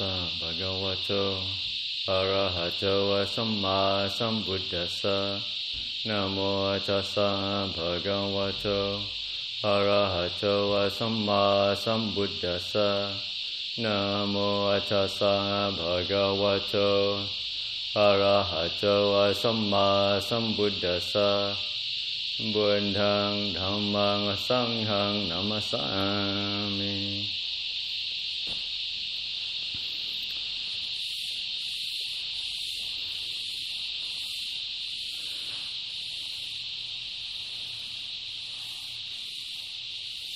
สะภะคะวะโตอะระหะโตสัมมาสัมพุทธัสสะนะโมตัสสะภะคะวะโตอะระหะโตสัมมาสัมพุทธัสสะนะโมตัสสะภะคะวะโตอะระหะโตสัมมาสัมพุทธัสสะบุญทางธรรมังสังฆังนามสสามิ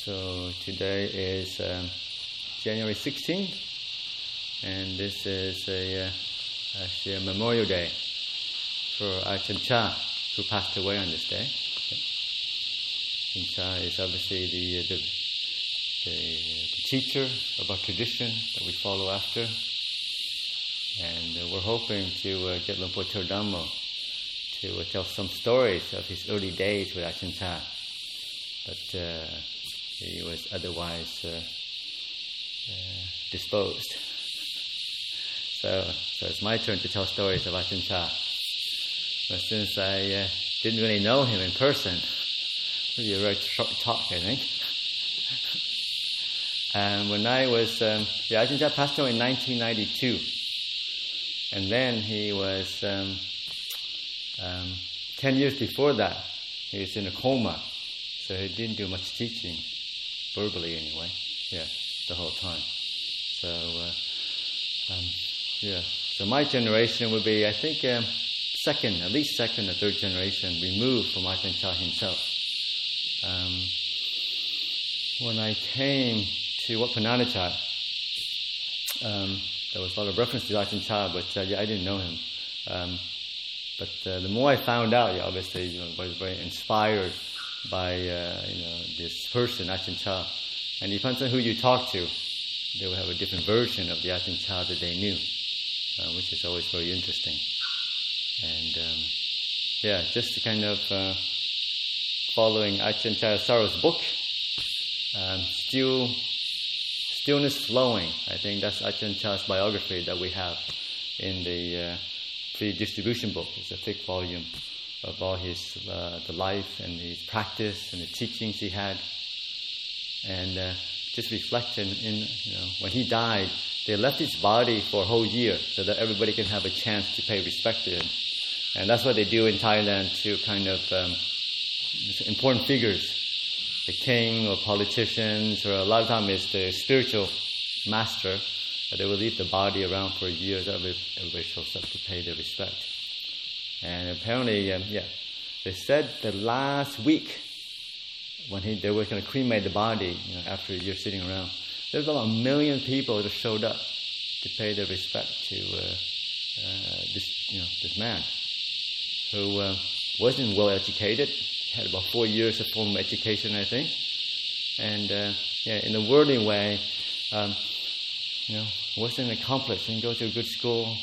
So today is um, January 16th, and this is a, uh, actually a Memorial Day for Ajahn Chah, who passed away on this day. Ajahn Chah is obviously the, uh, the, the, the teacher of our tradition that we follow after, and uh, we're hoping to uh, get Lumpur Turdamo to uh, tell some stories of his early days with Ajahn Chah. But uh, he was otherwise uh, uh, disposed. So, so it's my turn to tell stories of Ajahn Chah. But since I uh, didn't really know him in person, it'll be a very short talk, I think. and when I was, um, yeah, Ajahn Chah passed away in 1992. And then he was, um, um, 10 years before that, he was in a coma. So he didn't do much teaching verbally anyway. Yeah, the whole time. So, uh, um, yeah. So my generation would be, I think, um, second, at least second or third generation removed from Ajahn Chah himself. Um, when I came to Wat Pah Nanachat, um, there was a lot of reference to Ajahn Chah, but uh, yeah, I didn't know him. Um, but uh, the more I found out, yeah, obviously, you know, I was very inspired by uh, you know this person, Ajahn Chah. And depends on who you talk to, they will have a different version of the Ajahn Chah that they knew, uh, which is always very interesting. And um, yeah, just to kind of uh, following Ajahn Jayasaro's book, um, still stillness flowing. I think that's Ajahn Chah's biography that we have in the uh, free distribution book. It's a thick volume of all his uh, the life and his practice and the teachings he had, and uh, just reflecting in you know when he died, they left his body for a whole year so that everybody can have a chance to pay respect to him, and that's what they do in Thailand to kind of um, important figures, the king or politicians, or a lot of time it's the spiritual master. They will leave the body around for a year so everybody shows up to pay their respect. And apparently, um, yeah, they said the last week when he, they were going to cremate the body you know, after year sitting around, there was about a million people that showed up to pay their respect to uh, uh, this, you know, this man who uh, wasn't well educated, had about four years of formal education, I think, and uh, yeah, in a worldly way, um, you know, wasn't accomplished, didn't go to a good school,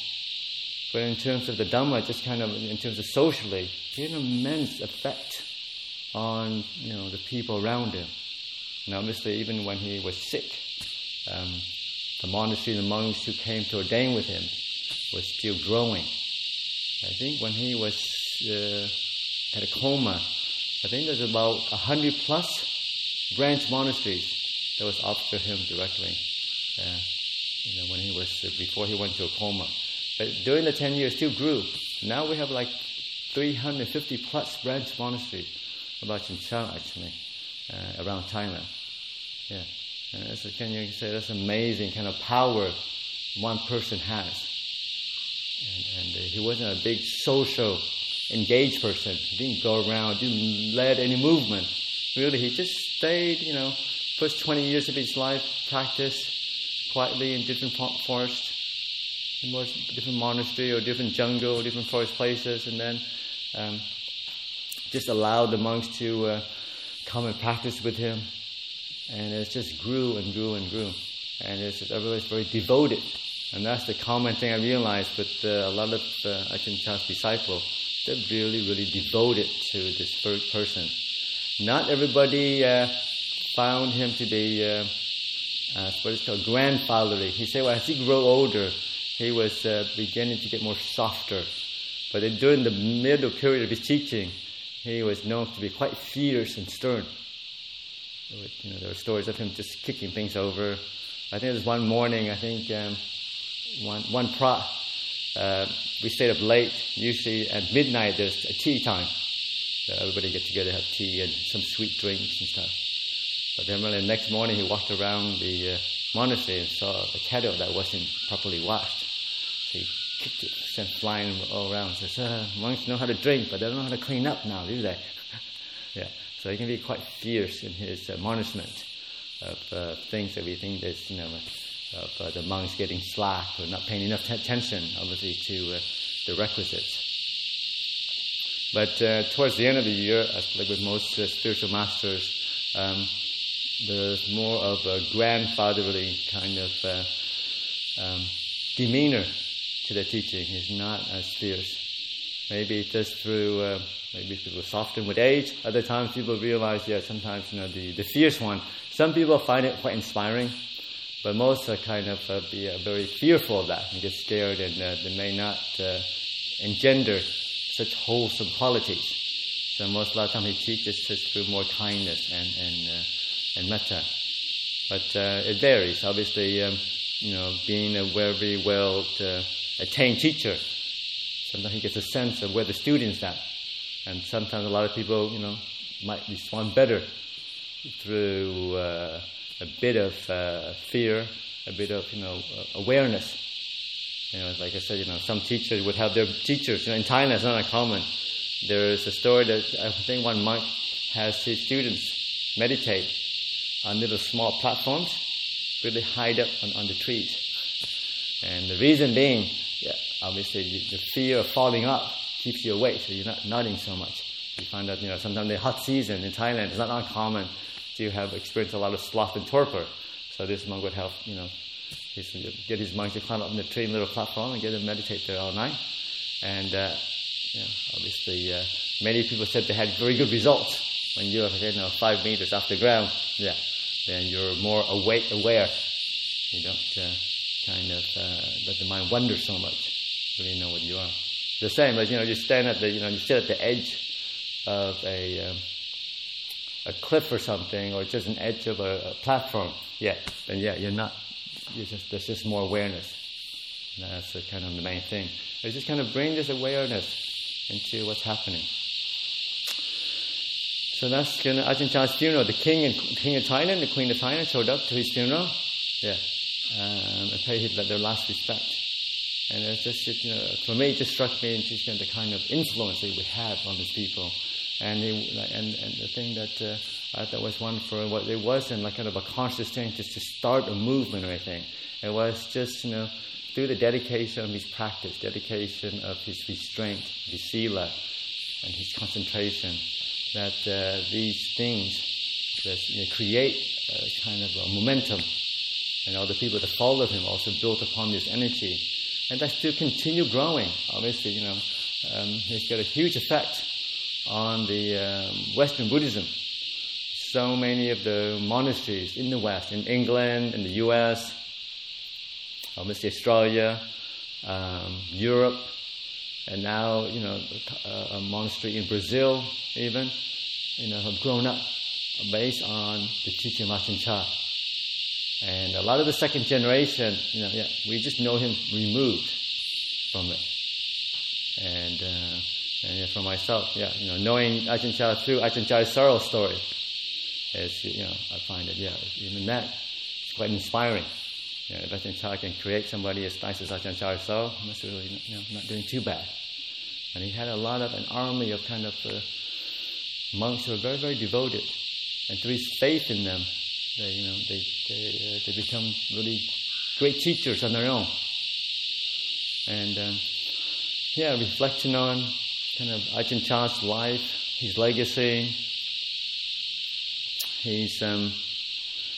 but in terms of the Dhamma, just kind of in terms of socially, he had an immense effect on you know the people around him. And obviously, even when he was sick, um, the monastery, the monks who came to ordain with him, was still growing. I think when he was uh, had a coma, I think there's about a hundred plus branch monasteries that was to him directly. Uh, you know, when he was before he went to a coma. But during the 10 years, still grew. Now we have like 350 plus branch monasteries about Chinchang actually, uh, around Thailand. Yeah. And that's, can you say that's amazing kind of power one person has. And, and uh, he wasn't a big social engaged person. He didn't go around, didn't lead any movement. Really, he just stayed, you know, first 20 years of his life, practiced quietly in different forests, in different monastery or different jungle, or different forest places, and then um, just allowed the monks to uh, come and practice with him. And it just grew and grew and grew. And it's just, everybody's very devoted. And that's the common thing I realized with uh, a lot of uh, Ajahn Chah's disciples. They're really, really devoted to this person. Not everybody uh, found him to be, uh, uh, what is called, grandfatherly. He said, well, as he grew older, he was uh, beginning to get more softer. But during the middle period of his teaching, he was known to be quite fierce and stern. You know, there were stories of him just kicking things over. I think there was one morning, I think um, one, one pra, uh, we stayed up late. Usually at midnight there's a tea time. So everybody get together, to have tea and some sweet drinks and stuff. But then really the next morning he walked around the uh, monastery and saw a kettle that wasn't properly washed. He kicked it, sent flying all around. Says, uh, monks know how to drink, but they don't know how to clean up now, do they? yeah. So he can be quite fierce in his admonishment of uh, things that we think is, you know, of uh, the monks getting slack or not paying enough t- attention, obviously, to uh, the requisites. But uh, towards the end of the year, as like with most uh, spiritual masters, um, there's more of a grandfatherly kind of uh, um, demeanor to the teaching. is not as fierce. Maybe just through, uh, maybe people soften with age. Other times people realize, yeah, sometimes, you know, the, the fierce one. Some people find it quite inspiring, but most are kind of uh, be uh, very fearful of that and get scared and uh, they may not uh, engender such wholesome qualities. So most of the time he teaches just through more kindness and, and, uh, and metta. But it varies. Obviously, um, you know, being a very well attained teacher, sometimes he gets a sense of where the student's at. And sometimes a lot of people, you know, might respond better through uh, a bit of uh, fear, a bit of, you know, awareness. You know, like I said, you know, some teachers would have their teachers. You know, in Thailand, it's not uncommon. There is a story that I think one monk has his students meditate on little small platforms, really hide up on, on the trees. And the reason being, yeah, obviously the fear of falling up keeps you awake, so you're not nodding so much. You find that, you know, sometimes the hot season in Thailand, it's not uncommon to have experienced a lot of sloth and torpor. So this monk would help, you know, get his monks to climb up in the tree little platform and get them meditate there all night. And uh, know, obviously, uh, many people said they had very good results when you're you know five meters off the ground. Yeah, then you're more awake, aware. You don't uh, kind of uh, let the mind wander so much. You really know what you are. The same as you know, you stand at the you know you sit at the edge of a um, a cliff or something, or just an edge of a, a platform. Yeah, then yeah, you're not. You're just there's just more awareness. And that's the, kind of the main thing. It's just kind of bring this awareness into what's happening. So that's of Ajahn Chah's funeral. The king and king of Thailand, the queen of Thailand showed up to his funeral. Yeah, um, and paid their last respect. And it's just, you know, for me, it just struck me into you know, the kind of influence that we have on these people. And, it, and, and the thing that uh, I thought was wonderful, what it wasn't like kind of a conscious thing just to start a movement or anything. It was just, you know, through the dedication of his practice, dedication of his restraint, his sila, and his concentration, that uh, these things that you know, create a kind of a momentum and all the people that followed him also built upon this energy. And that still continue growing. Obviously, you know, um, it's got a huge effect on the um, Western Buddhism. So many of the monasteries in the West, in England, in the US, obviously Australia, um, Europe, and now, you know, a, a monastery in Brazil even, you know, have grown up based on the teaching of Chah. And a lot of the second generation, you know, yeah, we just know him removed from it. And, uh, and for myself, yeah, you know, knowing Ajahn Chah through Ajahn Jayasaro's story, is, you know, I find that, yeah, even that, it's quite inspiring. You know, if Ajahn Chah can create somebody as nice as Ajahn Jayasaro, that's really, you know, not doing too bad. And he had a lot of an army of kind of uh, monks who were very, very devoted. And through his faith in them, they, you know, they, they, uh, they become really great teachers on their own. And um, yeah, reflecting on kind of Ajahn Chah's life, his legacy, his um,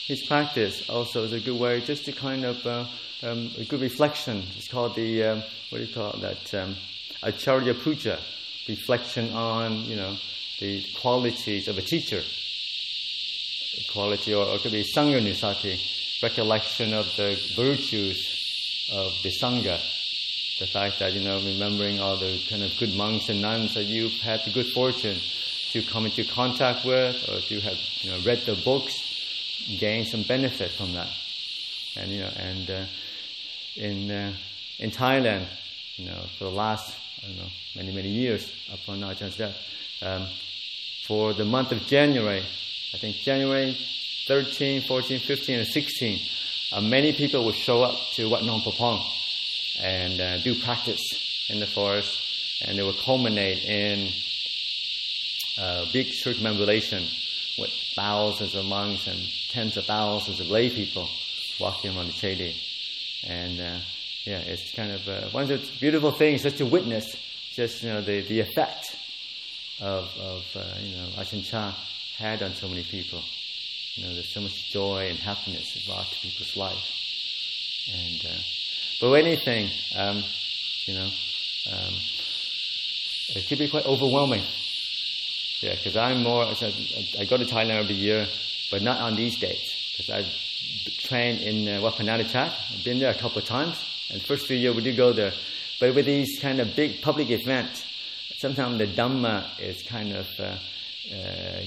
his practice also is a good way just to kind of uh, um, a good reflection. It's called the um, what do you call that? Um, Acharya Puja, reflection on you know the qualities of a teacher, quality or, it could be Sanghanussati, recollection of the virtues of the Sangha. The fact that, you know, remembering all the kind of good monks and nuns that you've had the good fortune to come into contact with or to have, you know, read the books, gain some benefit from that. And, you know, and uh, in, uh, in Thailand, you know, for the last, I don't know, many, many years upon Ajah's death, um, for the month of January, I think January 13, 14, 15, and 16, uh, many people would show up to Wat Nong Pah Pong and uh, do practice in the forest, and it would culminate in a uh, big circumambulation with thousands of monks and tens of thousands of lay people walking around the Chedi. And uh, yeah, it's kind of uh, one of the beautiful things just to witness just you know the, the effect of, of uh, you know Ajahn Chah had on so many people. You know, there's so much joy and happiness brought to people's life. And uh, but anything, um, you know, um, it can be quite overwhelming. Yeah, because I'm more. I go to Thailand every year, but not on these dates because I trained in uh, Wat I've been there a couple of times, and first few years we do go there. But with these kind of big public events, sometimes the Dhamma is kind of uh,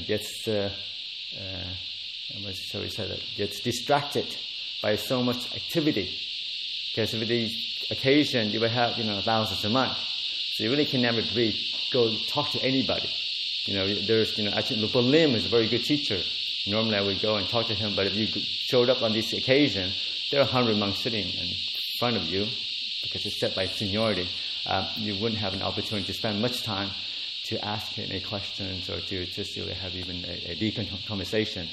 gets, uh, uh, sorry, say that, gets distracted by so much activity. Because with the occasion, you will have, you know, thousands a month. So you really can never really go talk to anybody. You know, there's, you know, actually, Luang Por Liam is a very good teacher. Normally I would go and talk to him, but if you showed up on this occasion, there are 100 monks sitting in front of you because it's set by seniority. Uh, you wouldn't have an opportunity to spend much time to ask any questions or to just to have even a, a deep conversation.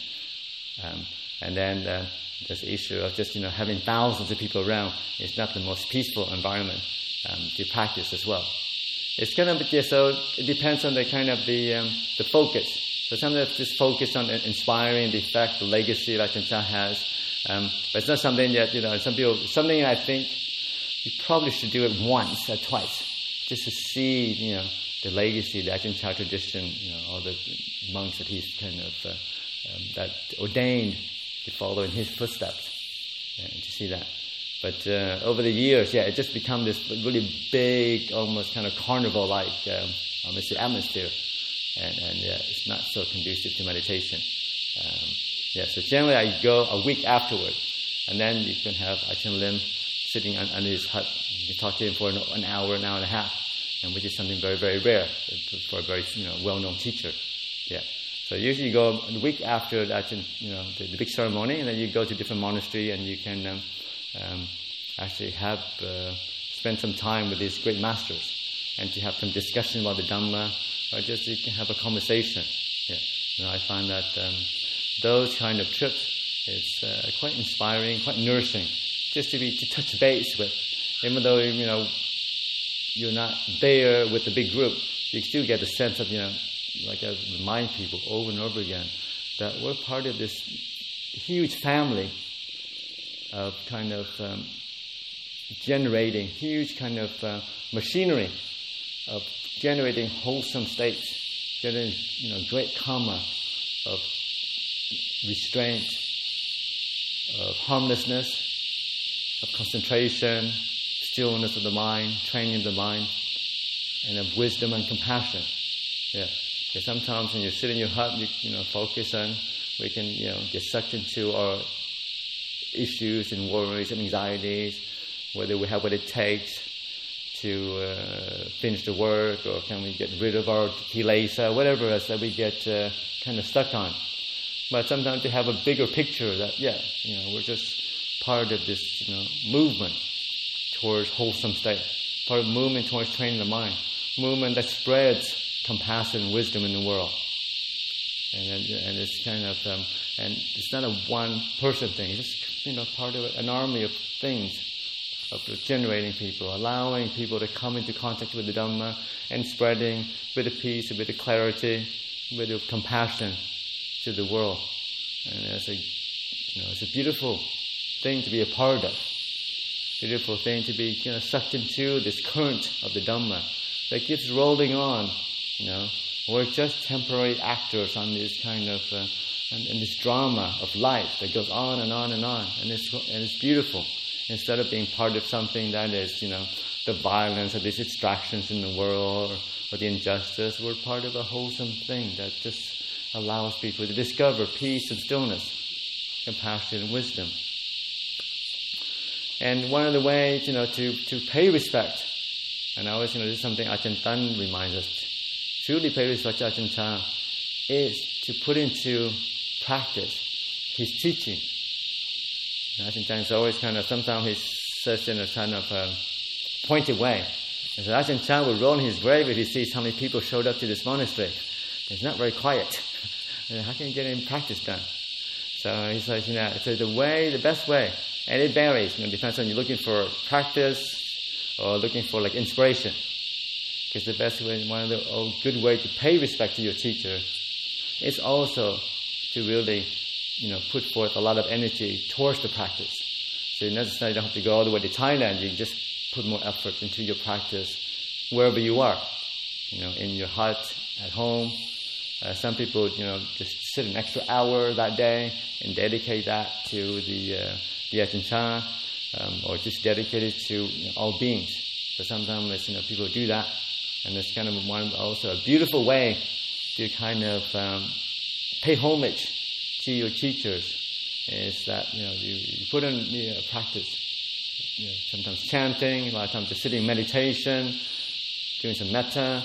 Um, and then uh, this issue of just you know having thousands of people around is not the most peaceful environment um, to practice as well. It's kind of yeah, so it depends on the kind of the um, the focus. So sometimes just focus on inspiring the effect, the legacy that Chah has. Um, but it's not something that you know some people something I think you probably should do it once or twice just to see you know the legacy, the Ajahn Chah tradition, you know all the monks that he's kind of uh, um, that ordained to follow in his footsteps yeah, to see that. But uh, over the years, yeah, it just become this really big, almost kind of carnival-like um, almost atmosphere, and, and yeah, it's not so conducive to meditation. Um, yeah, so generally I go a week afterward, and then you can have Ajahn Liam sitting under his hut. You can talk to him for an, an hour, an hour and a half, and which is something very, very rare for a very you know, well-known teacher. Yeah. So usually you go a week after that, you know, the, the big ceremony, and then you go to different monastery and you can um, um, actually have uh, spend some time with these great masters, and to have some discussion about the Dhamma, or just you can have a conversation. Yeah, you know, I find that um, those kind of trips it's uh, quite inspiring, quite nourishing, just to be to touch base with, even though you know you're not there with the big group, you still get the sense of you know like I remind people over and over again that we're part of this huge family of kind of um, generating huge kind of uh, machinery of generating wholesome states, generating you know great karma of restraint, of harmlessness, of concentration, stillness of the mind, training the mind, and of wisdom and compassion. Yeah. Because sometimes when you sit in your hut, you, you know, focus on, we can, you know, get sucked into our issues and worries and anxieties, whether we have what it takes to uh, finish the work or can we get rid of our kilesa, whatever is that we get uh, kind of stuck on. But sometimes to have a bigger picture that, yeah, you know, we're just part of this, you know, movement towards wholesome state, part of movement towards training the mind movement that spreads compassion and wisdom in the world. And, and it's kind of, um, and it's not a one person thing, it's just, you know, part of an army of things of generating people, allowing people to come into contact with the Dhamma and spreading a bit of peace, a bit of clarity, a bit of compassion to the world. And it's a, you know, it's a beautiful thing to be a part of. Beautiful thing to be you know, sucked into this current of the Dhamma that keeps rolling on, you know. We're just temporary actors on this kind of, uh, in, this drama of life that goes on and on and on. And it's, and it's beautiful. Instead of being part of something that is, you know, the violence or these distractions in the world or, or the injustice, we're part of a wholesome thing that just allows people to discover peace and stillness, compassion and wisdom. And one of the ways, you know, to, to pay respect, and I always, you know, this is something Ajahn Tan reminds us, truly pay respect to Ajahn Chah, is to put into practice his teaching. And Ajahn Chah is always kind of, sometimes he says in a kind of a pointed way. And so Ajahn Chah will roll in his grave if he sees how many people showed up to this monastery. It's not very quiet. how can you get any practice done? So he says, you know, so the way, the best way, and it varies, you know, depends on you're looking for practice or looking for like inspiration. Because the best way, one of the oh, good way to pay respect to your teacher is also to really, you know, put forth a lot of energy towards the practice. So you necessarily don't have to go all the way to Thailand. You just put more effort into your practice wherever you are. You know, in your hut, at home. Uh, some people, you know, just sit an extra hour that day and dedicate that to the uh, Chah, um, or just dedicate it to you know, all beings. So sometimes you know people do that, and it's kind of one also a beautiful way to kind of um, pay homage to your teachers. Is that you know you, you put in you know, practice, you know, sometimes chanting, a lot of times just sitting meditation, doing some metta,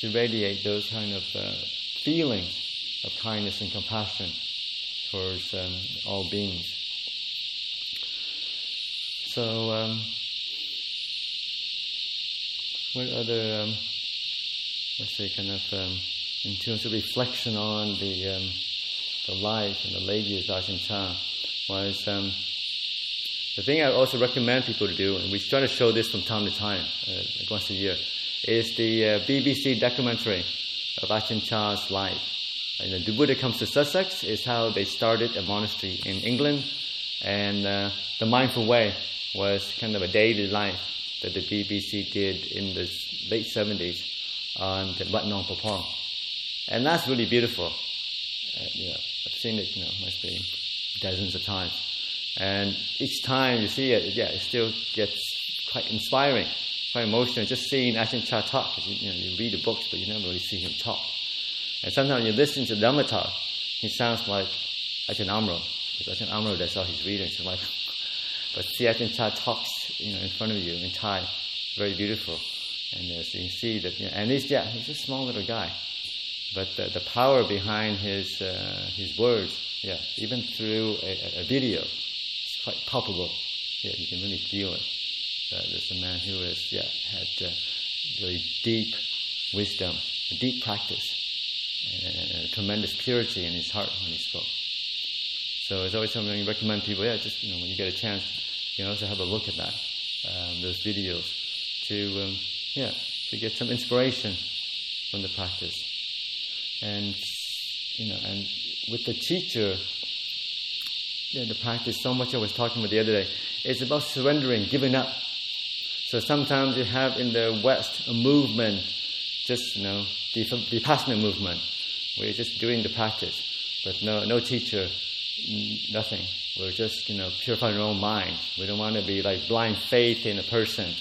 to radiate those kind of uh, feelings of kindness and compassion towards um, all beings. So, um, what other, um, let's say, kind of um, in terms of reflection on the um, the life and the lady of Ajahn Chah was um, the thing I also recommend people to do, and we try to show this from time to time, uh, once a year, is the uh, BBC documentary of Ajahn Chah's life. And the Buddha comes to Sussex is how they started a monastery in England, and uh, the Mindful Way was kind of a daily life that the BBC did in the late 70s on the Wat Nong Pah Pong. And that's really beautiful. Uh, you I've seen it, you know, must be dozens of times. And each time you see it, yeah, it still gets quite inspiring, quite emotional. Just seeing Ajahn Chah talk, you, you, know, you read the books, but you never really see him talk. And sometimes you listen to Dhamma talk, he sounds like Ajahn Amaro. Because Ajahn Amaro, that's all he's reading. So like, but Siachen Cha talks, you know, in front of you in Thai, very beautiful. And uh, so you can see that, you know, and he's, yeah, he's a small little guy. But the, the power behind his, uh, his words, yeah, even through a, a, video, it's quite palpable. Yeah, you can really feel it. Uh, there's a man who has, yeah, had uh, very deep wisdom, deep practice, and, tremendous purity in his heart when he spoke. So it's always something I recommend people, yeah, just, you know, when you get a chance, you can also have a look at that, um, those videos, to um, yeah, to get some inspiration from the practice. And you know, and with the teacher, you know, the practice, so much I was talking about the other day, it's about surrendering, giving up. So sometimes you have in the West a movement, just you know, the vipassana movement, where you're just doing the practice, but no, no teacher, nothing. We're just, you know, purifying our own mind. We don't want to be like blind faith in a person.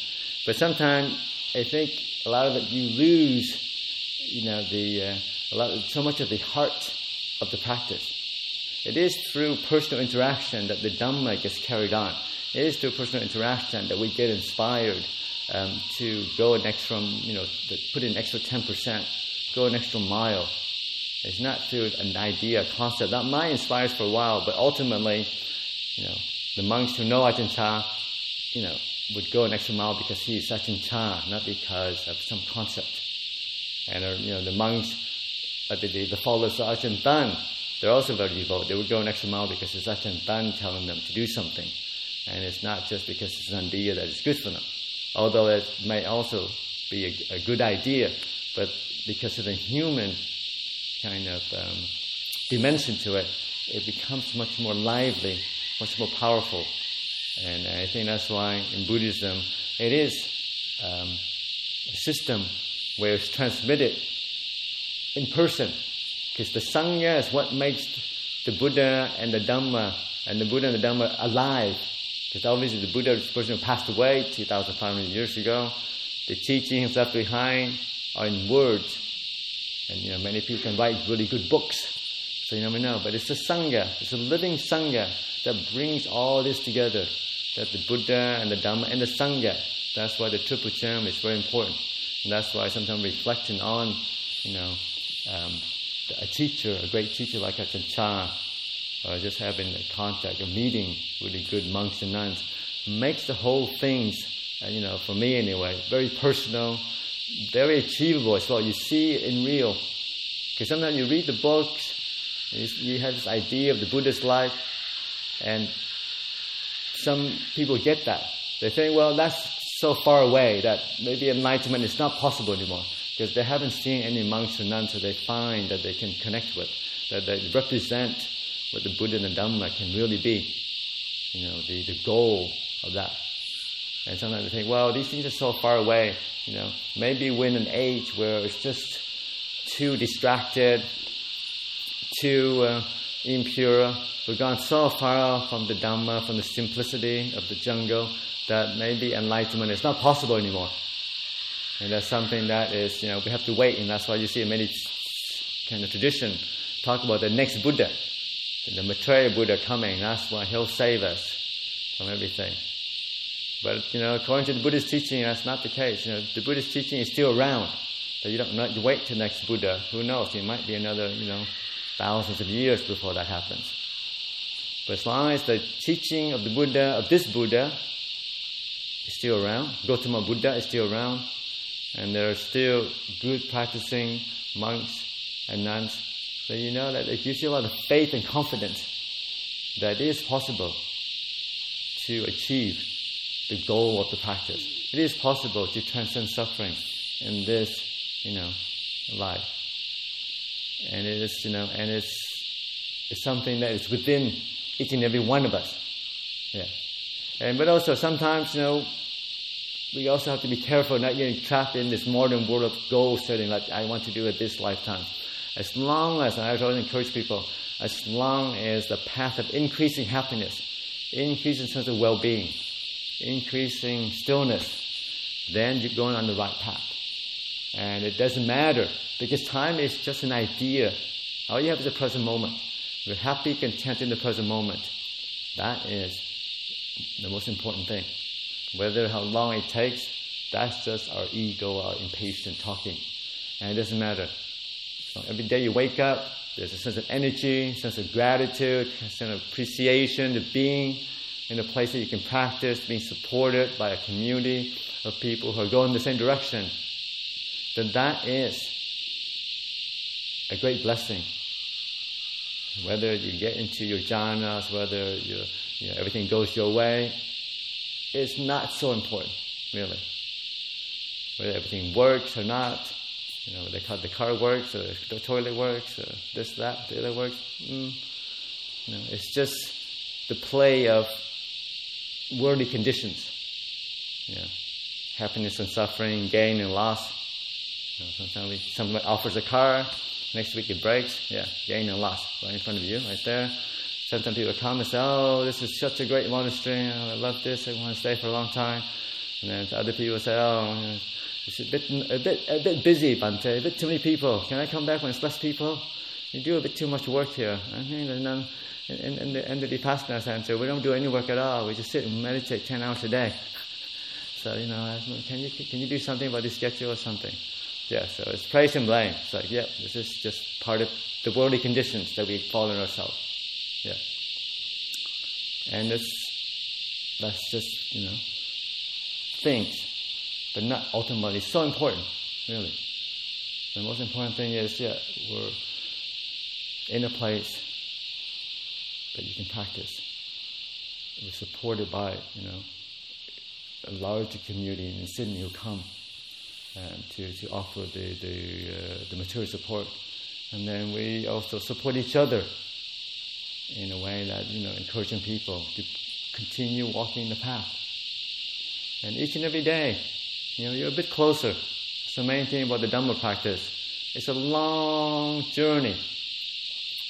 But sometimes I think a lot of it you lose, you know, the uh, a lot, so much of the heart of the practice. It is through personal interaction that the Dhamma gets carried on. Is through personal interaction that we get inspired um, to go an extra, you know, put in an extra 10%, go an extra mile. It's not through an idea, a concept. That might inspire us for a while, but ultimately, you know, the monks who know Ajahn Chah, you know, would go an extra mile because he is Ajahn Chah, not because of some concept. And uh, you know the monks, uh, the, the, the followers of Ajahn Tan, they're also very devout. They would go an extra mile because it's Ajahn Tan telling them to do something, and it's not just because it's an idea that is good for them. Although it may also be a, a good idea, but because of the human kind of um, dimension to it, it becomes much more lively, much more powerful. And I think that's why in Buddhism it is um, a system where it's transmitted in person. Because the Sangha is what makes the Buddha and the Dhamma and the Buddha and the Dhamma alive. Because obviously the Buddha is the person who passed away 2,500 years ago. The teachings left behind are in words. And you know, many people can write really good books. So you never know. But it's a Sangha, it's a living Sangha that brings all this together. That the Buddha and the Dhamma and the Sangha. That's why the triple gem is very important. And that's why sometimes reflecting on, you know, um, a teacher, a great teacher like Ajahn Chah, or just having a contact, a meeting with the good monks and nuns, makes the whole things, uh, you know, for me anyway, very personal, very achievable as well. You see it in real. Because sometimes you read the books, you, you have this idea of the Buddha's life, and some people get that. They think, well, that's so far away that maybe enlightenment is not possible anymore because they haven't seen any monks or nuns that they find that they can connect with, that they represent what the Buddha and the Dhamma can really be. You know, the, the goal of that. And sometimes they think, well, these things are so far away. You know, maybe we're in an age where it's just too distracted, too uh, impure. We've gone so far from the Dhamma, from the simplicity of the jungle, that maybe enlightenment is not possible anymore. And that's something that is, you know, we have to wait, and that's why you see many kind of tradition talk about the next Buddha, the Maitreya Buddha coming. That's why he'll save us from everything. But you know, according to the Buddhist teaching, that's not the case. You know, the Buddhist teaching is still around. That you don't not wait till next Buddha. Who knows? It might be another, you know, thousands of years before that happens. But as long as the teaching of the Buddha, of this Buddha, is still around, Gautama Buddha is still around, and there are still good practicing monks and nuns, then you know that it gives you a lot of faith and confidence that it is possible to achieve the goal of the practice. It is possible to transcend suffering in this, you know, life. And it is, you know, and it's, it's something that is within each and every one of us. Yeah. And, but also sometimes, you know, we also have to be careful not getting trapped in this modern world of goal setting, like I want to do it this lifetime. As long as, I always encourage people, as long as the path of increasing happiness, increasing sense of well-being, increasing stillness, then you're going on the right path. And it doesn't matter because time is just an idea. All you have is the present moment. We're happy, content in the present moment. That is the most important thing. Whether how long it takes, that's just our ego, our impatient talking. And it doesn't matter. So every day you wake up, there's a sense of energy, sense of gratitude, a sense of appreciation of being in a place that you can practice, being supported by a community of people who are going the same direction, then that is a great blessing. Whether you get into your jhanas, whether you know, everything goes your way, it's not so important, really. Whether everything works or not, you know, they car, the car works, or the toilet works, or this, that, the other works. Mm, you know, it's just the play of worldly conditions. You know, happiness and suffering, gain and loss. You know, sometimes we, someone offers a car, next week it breaks. Yeah, gain and loss right in front of you, right there. Sometimes people come and say, "Oh, this is such a great monastery. Oh, I love this. I want to stay for a long time." And then other people say, "Oh, it's a bit, a bit, a bit busy, Bhante. A bit too many people. Can I come back when it's less people? You do a bit too much work here." And then in, in, the, in the Vipassana center, we don't do any work at all. We just sit and meditate 10 hours a day. So, you know, can you, can you do something about this schedule or something? Yeah, so it's praise and blame. It's like, yeah, this is just part of the worldly conditions that we fall in ourselves. Yeah. And it's, that's just, you know, things, but not ultimately so important, really. The most important thing is, yeah, we're in a place that you can practice. We're supported by, you know, a larger community in Sydney who come um, to, to offer the, the, uh, the material support. And then we also support each other in a way that, you know, encouraging people to continue walking the path. And each and every day, you know, you're a bit closer. It's the main thing about the Dhamma practice. It's a long journey.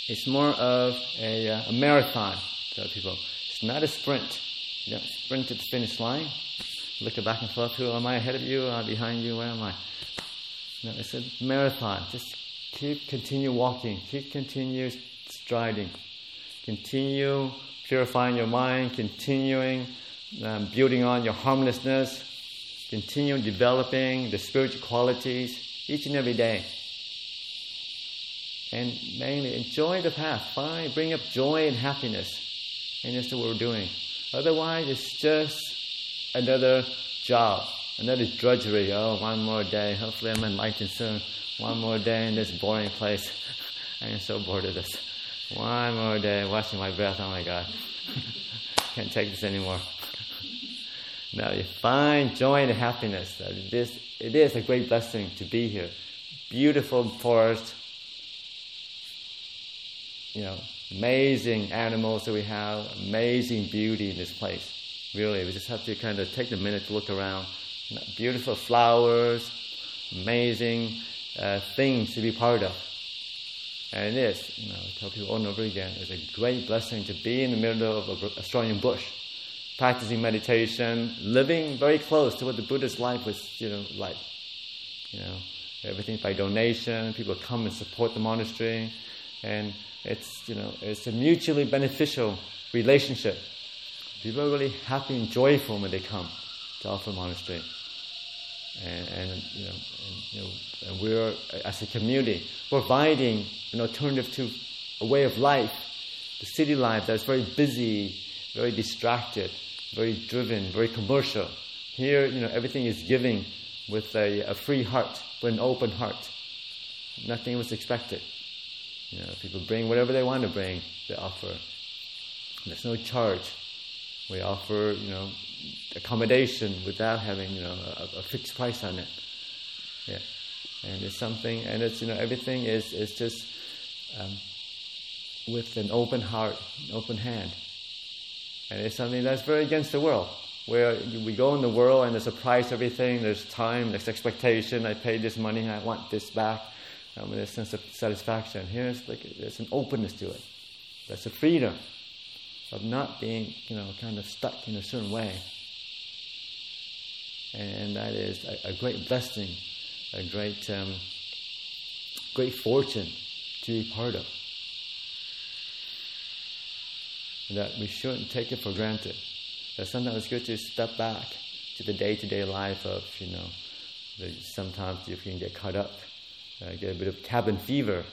It's more of a, uh, a marathon, tell people. It's not a sprint. You don't sprint to the finish line. Look at back and forth. Who am I ahead of you? Am I behind you? Where am I? No, it's a marathon. Just keep, continue walking. Keep, continue striding. Continue purifying your mind. Continuing um, building on your harmlessness. Continue developing the spiritual qualities each and every day. And mainly enjoy the path. Find, bring up joy and happiness. And that's what we're doing. Otherwise, it's just another job, another drudgery. Oh, one more day. Hopefully, I'm enlightened soon. One more day in this boring place. I am so bored of this. One more day, watching my breath. Oh my God. Can't take this anymore. Now you find joy and happiness. Is, it is a great blessing to be here. Beautiful forest. You know, amazing animals that we have, amazing beauty in this place. Really, we just have to kind of take a minute to look around. Beautiful flowers, amazing uh, things to be part of. And it is, you know, I tell people over and over again, it's a great blessing to be in the middle of a Australian bush, practicing meditation, living very close to what the Buddha's life was, you know, like. You know, everything by donation. People come and support the monastery, and it's you know it's a mutually beneficial relationship. People are really happy and joyful when they come to Alpha Monastery. And, and, you know, and, you know, and we're, as a community, providing an alternative to a way of life, the city life that's very busy, very distracted, very driven, very commercial. Here, you know, everything is giving with a, a free heart, with an open heart. Nothing was expected. You know, people bring whatever they want to bring, they offer. There's no charge. We offer, you know, accommodation without having, you know, a, a fixed price on it. Yeah, and it's something, and it's, you know, everything is is just um, with an open heart, an open hand, and it's something that's very against the world. Where we go in the world and there's a price, everything. There's time, there's expectation. I paid this money, I want this back. Um, there's a sense of satisfaction. Here, it's like there's an openness to it. There's a freedom of not being, you know, kind of stuck in a certain way. And that is a, a great blessing, a great, um, great fortune to be part of. That we shouldn't take it for granted. That sometimes it's good to step back to the day-to-day life of, you know, sometimes you can get caught up, uh, get a bit of cabin fever,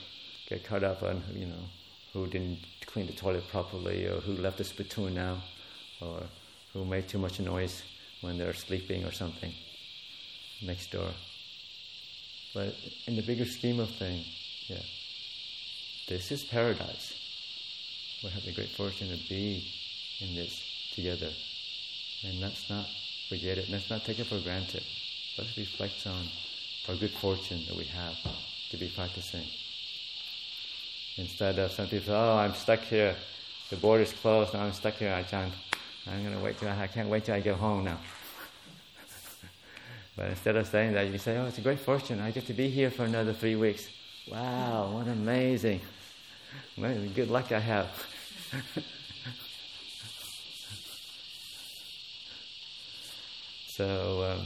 get caught up on, you know, who didn't clean the toilet properly, or who left the spittoon now, or who made too much noise when they're sleeping or something next door. But in the bigger scheme of things, yeah, this is paradise. We have the great fortune to be in this together. And let's not forget it. Let's not take it for granted. Let's reflect on our good fortune that we have to be practicing. Instead of some people, oh, I'm stuck here. The border's closed. I'm stuck here. I can't. I'm going to wait till I, I can't wait till I get home now. but instead of saying that, you say, oh, it's a great fortune. I get to be here for another three weeks. Wow, what amazing. Good luck I have. so, um,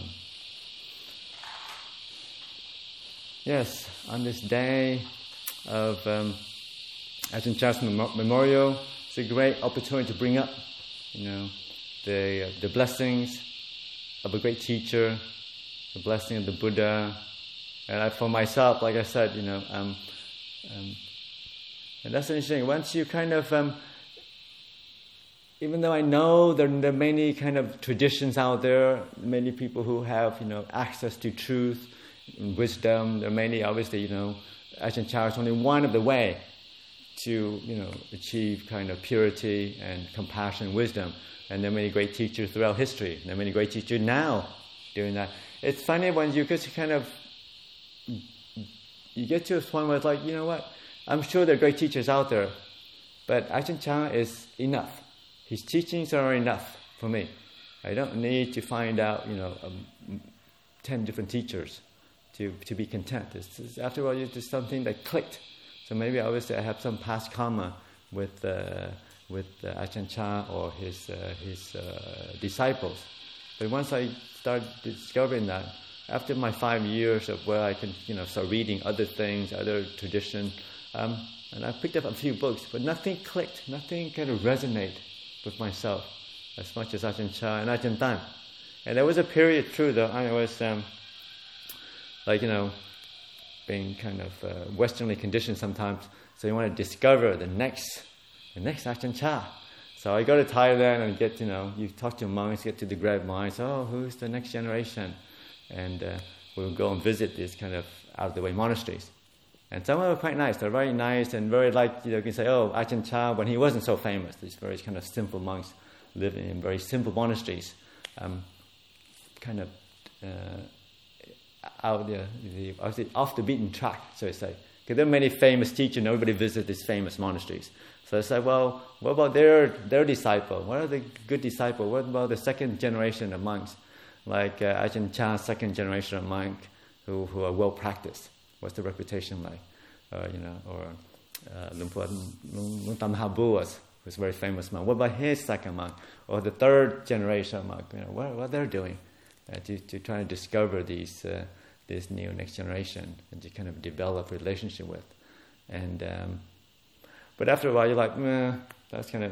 yes, on this day of um, Ajahn Chah's memorial. It's a great opportunity to bring up, you know, the, the blessings of a great teacher, the blessing of the Buddha. And I, for myself, like I said, you know, um, um, and that's interesting. Once you kind of um, even though I know there, there, are many kind of traditions out there, many people who have, you know, access to truth and wisdom, there are many, obviously, you know, Ajahn Chah is only one of the way to, you know, achieve kind of purity and compassion and wisdom. And there are many great teachers throughout history. There are many great teachers now doing that. It's funny when you get to kind of, you get to a point where it's like, you know what, I'm sure there are great teachers out there, but Ajahn Chah is enough his teachings are enough for me. I don't need to find out, you know, um, 10 different teachers to, to be content. It's, it's, after all, it's just something that clicked. So maybe obviously I have some past karma with, uh, with uh, Ajahn Chah or his, uh, his uh, disciples. But once I start discovering that, after my five years of where I can, you know, start reading other things, other tradition, um, and I picked up a few books, but nothing clicked, nothing kind of resonated with myself as much as Ajahn Chah and Ajahn Tan. And there was a period through though I was um, like you know being kind of uh, westernly conditioned sometimes. So you want to discover the next the next Ajahn Chah. So I go to Thailand and get you know you talk to monks, get to the great minds. Oh, who's the next generation? And uh, we'll go and visit these kind of out of the way monasteries. And some of them are quite nice. They're very nice and very like, you know, you can say, oh, Ajahn Chah, when he wasn't so famous, these very kind of simple monks living in very simple monasteries, um, kind of uh, out the, the, off the beaten track, so to say. Because there are many famous teachers, nobody visits these famous monasteries. So I said, well, what about their, their disciple? What are the good disciples? What about the second generation of monks? Like uh, Ajahn Chah, second generation of monk who, who are well practiced. What's the reputation like? Uh, you know, or uh, Luang Ta Maha Bua was, was very famous monk. What about his second monk? Or the third generation monk? You know, what, what they're doing uh, to, to try to discover these, uh, this new next generation and to kind of develop relationship with. And, um, but after a while, you're like, Meh, that's kind of,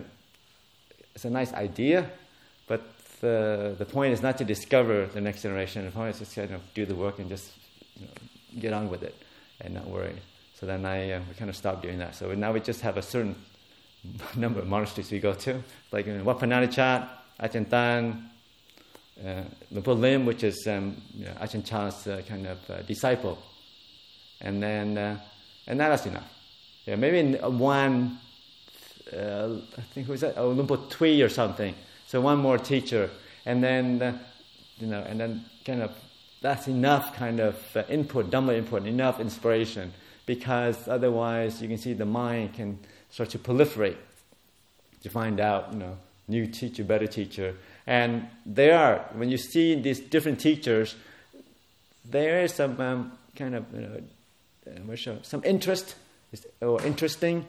it's a nice idea, but the, the point is not to discover the next generation. The point is just kind of do the work and just you know, get on with it and not worry. So then I uh, we kind of stopped doing that. So now we just have a certain number of monasteries we go to, like in Wat Pah Chat, Ajahn Tan, uh, Luang Por Liam, which is um, you know, uh, kind of uh, disciple, and then uh, and that's enough. Yeah, maybe in one, uh, I think who's that? Oh, Luang Por Tui or something. So one more teacher, and then uh, you know, and then kind of that's enough kind of uh, input, Dhamma input, enough inspiration, because otherwise you can see the mind can start to proliferate to find out, you know, new teacher, better teacher. And there are, when you see these different teachers, there is some um, kind of, you know, uh, some interest or interesting,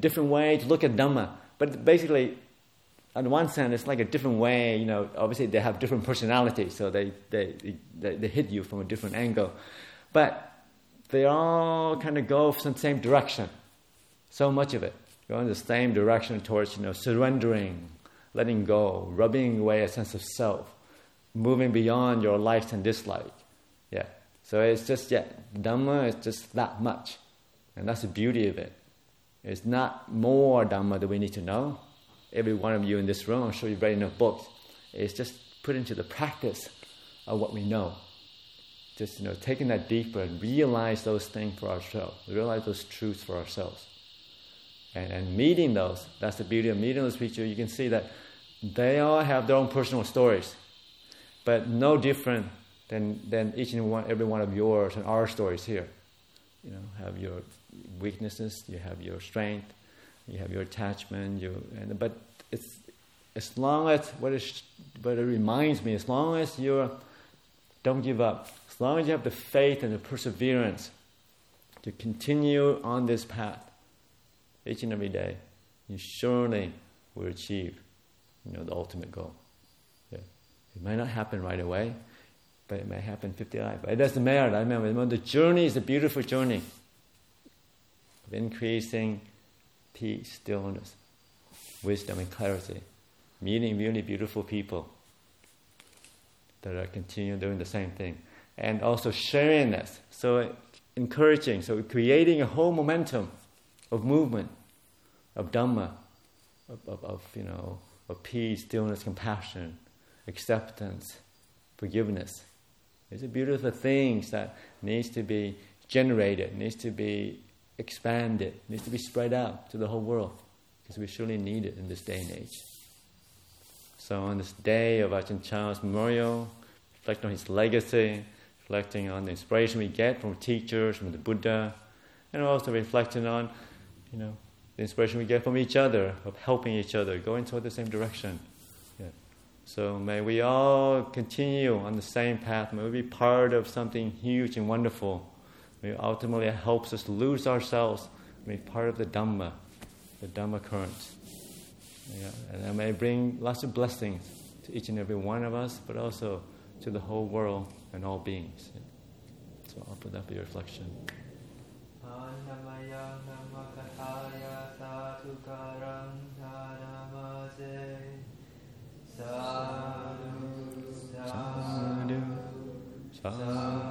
different way to look at Dhamma. But basically, on one hand, it's like a different way. You know, obviously they have different personalities, so they they, they, they hit you from a different angle, but they all kind of go from the same direction. So much of it go in the same direction towards you know surrendering, letting go, rubbing away a sense of self, moving beyond your likes and dislikes. Yeah. So it's just yeah, Dhamma is just that much, and that's the beauty of it. It's not more Dhamma that we need to know every one of you in this room, I'm sure you've read enough books, is just put into the practice of what we know. Just you know, taking that deeper and realize those things for ourselves, realize those truths for ourselves. And, and meeting those, that's the beauty of meeting those people. You can see that they all have their own personal stories, but no different than, than each and one, every one of yours and our stories here. You know, have your weaknesses, you have your strength, you have your attachment, you, and, but it's, as long as, what, is, what it reminds me, as long as you don't give up, as long as you have the faith and the perseverance to continue on this path each and every day, you surely will achieve you know, the ultimate goal. Yeah. It might not happen right away, but it may happen 50 lives. It doesn't matter. I remember the journey is a beautiful journey of increasing peace, stillness, wisdom, and clarity. Meeting really beautiful people that are continuing doing the same thing. And also sharing this. So encouraging, so creating a whole momentum of movement, of Dhamma, of, of, of you know, of peace, stillness, compassion, acceptance, forgiveness. These are beautiful things that needs to be generated, needs to be expanded, it needs to be spread out to the whole world because we surely need it in this day and age. So on this day of Ajahn Chah's memorial, reflecting on his legacy, reflecting on the inspiration we get from teachers, from the Buddha, and also reflecting on, you know, the inspiration we get from each other, of helping each other, going toward the same direction. Yeah. So may we all continue on the same path. May we be part of something huge and wonderful. Ultimately it helps us lose ourselves. Be part of the Dhamma, the Dhamma current. Yeah. And that may bring lots of blessings to each and every one of us, but also to the whole world and all beings. Yeah. So I'll put that for your reflection. Sadhu, sadhu,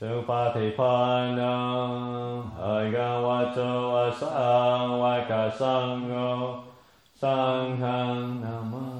Sư Phá Thị Phá Năng Hải Gà Hoa Châu Hoa Sa, Hoa Cả Sang Ngô. Sang Nam Mô.